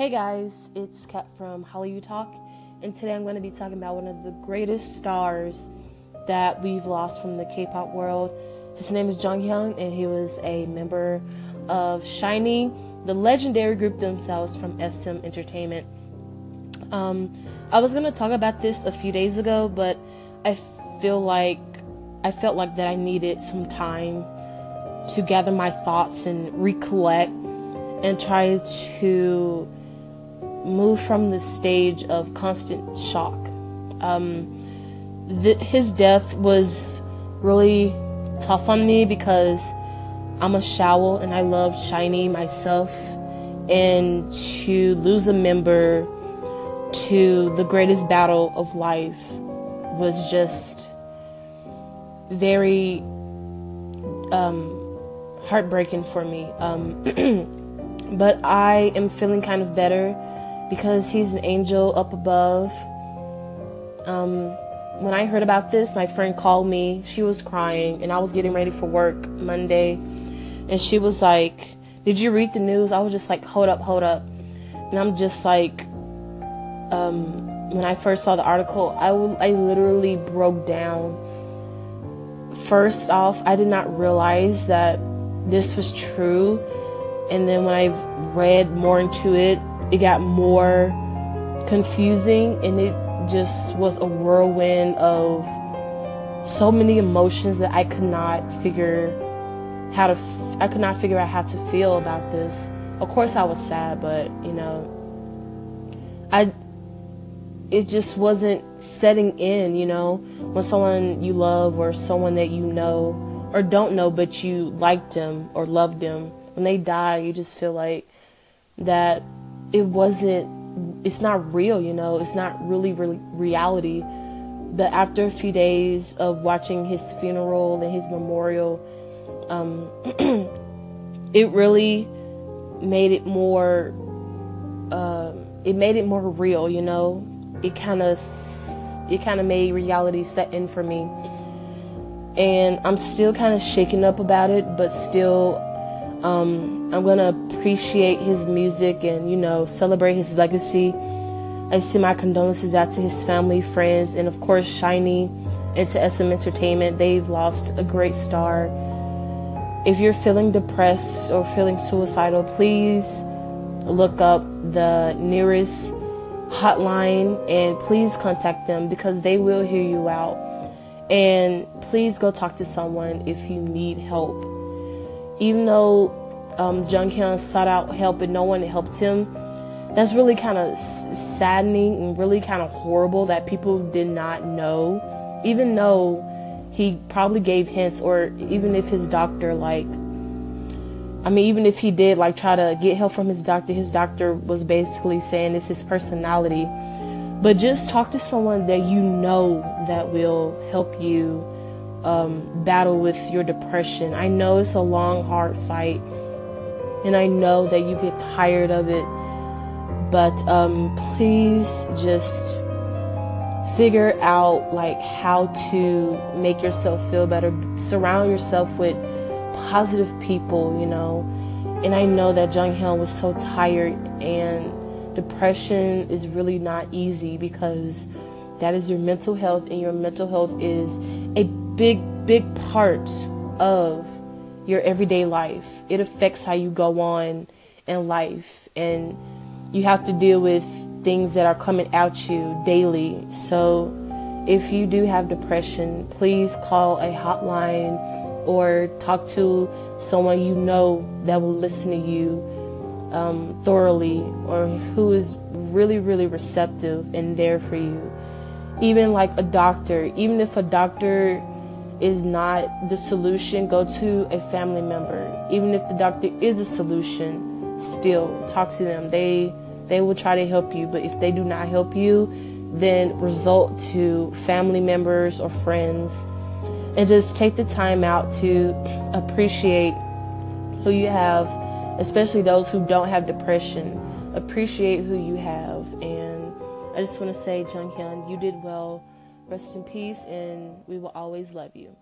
Hey guys, it's Kat from Hallyu Talk, and today I'm going to be talking about one of the greatest stars that we've lost from the K-pop world. His name is Jonghyun, and he was a member of SHINee, the legendary group themselves from SM Entertainment. Um, I was going to talk about this a few days ago, but I feel like I felt like that I needed some time to gather my thoughts and recollect and try to move from the stage of constant shock. Um, th- his death was really tough on me because I'm a Shawol and I love SHINee myself, and to lose a member to the greatest battle of life was just very um, heartbreaking for me. Um, but I am feeling kind of better because he's an angel up above. Um, when I heard about this, my friend called me. She was crying, and I was getting ready for work Monday. And she was like, Did you read the news? I was just like, Hold up, hold up. And I'm just like, um, when I first saw the article, I, w- I literally broke down. First off, I did not realize that this was true. And then when I read more into it, it got more confusing and it just was a whirlwind of so many emotions that I could not figure how to f- I could not figure out how to feel about this. Of course I was sad, but you know I it just wasn't setting in, you know, when someone you love or someone that you know or don't know but you liked them or loved them when they die, you just feel like that it wasn't it's not real you know? It's not really reality. But after a few days of watching his funeral and his memorial um, it really made it more uh, it made it more real you know? It kind of it kind of made reality set in for me. And i'm still kind of shaken up about it but still um, I'm gonna appreciate his music and you know celebrate his legacy. I send my condolences out to his family, friends, and of course SHINee and to SM Entertainment. They've lost a great star. If you're feeling depressed or feeling suicidal, please look up the nearest hotline and please contact them because they will hear you out. And please go talk to someone if you need help even though um, Jonghyun sought out help and no one helped him, that's really kind of saddening and really kind of horrible that people did not know, even though he probably gave hints, or even if his doctor, like, I mean, even if he did, like, try to get help from his doctor, his doctor was basically saying it's his personality. But just talk to someone that you know that will help you um, battle with your depression. I know it's a long, hard fight, and I know that you get tired of it, but um, please just figure out like how to make yourself feel better. Surround yourself with positive people, you know. And I know that Jonghyun was so tired, and depression is really not easy because that is your mental health, and your mental health is a big, big part of your everyday life. It affects how you go on in life, and you have to deal with things that are coming at you daily. So, if you do have depression, please call a hotline or talk to someone you know that will listen to you um, thoroughly or who is really, really receptive and there for you. Even like a doctor, even if a doctor is not the solution, go to a family member. Even if the doctor is a solution, still talk to them. They they will try to help you, but if they do not help you, then result to family members or friends and just take the time out to appreciate who you have, especially those who don't have depression. Appreciate who you have and I just want to say, Jonghyun, you did well. Rest in peace, and we will always love you.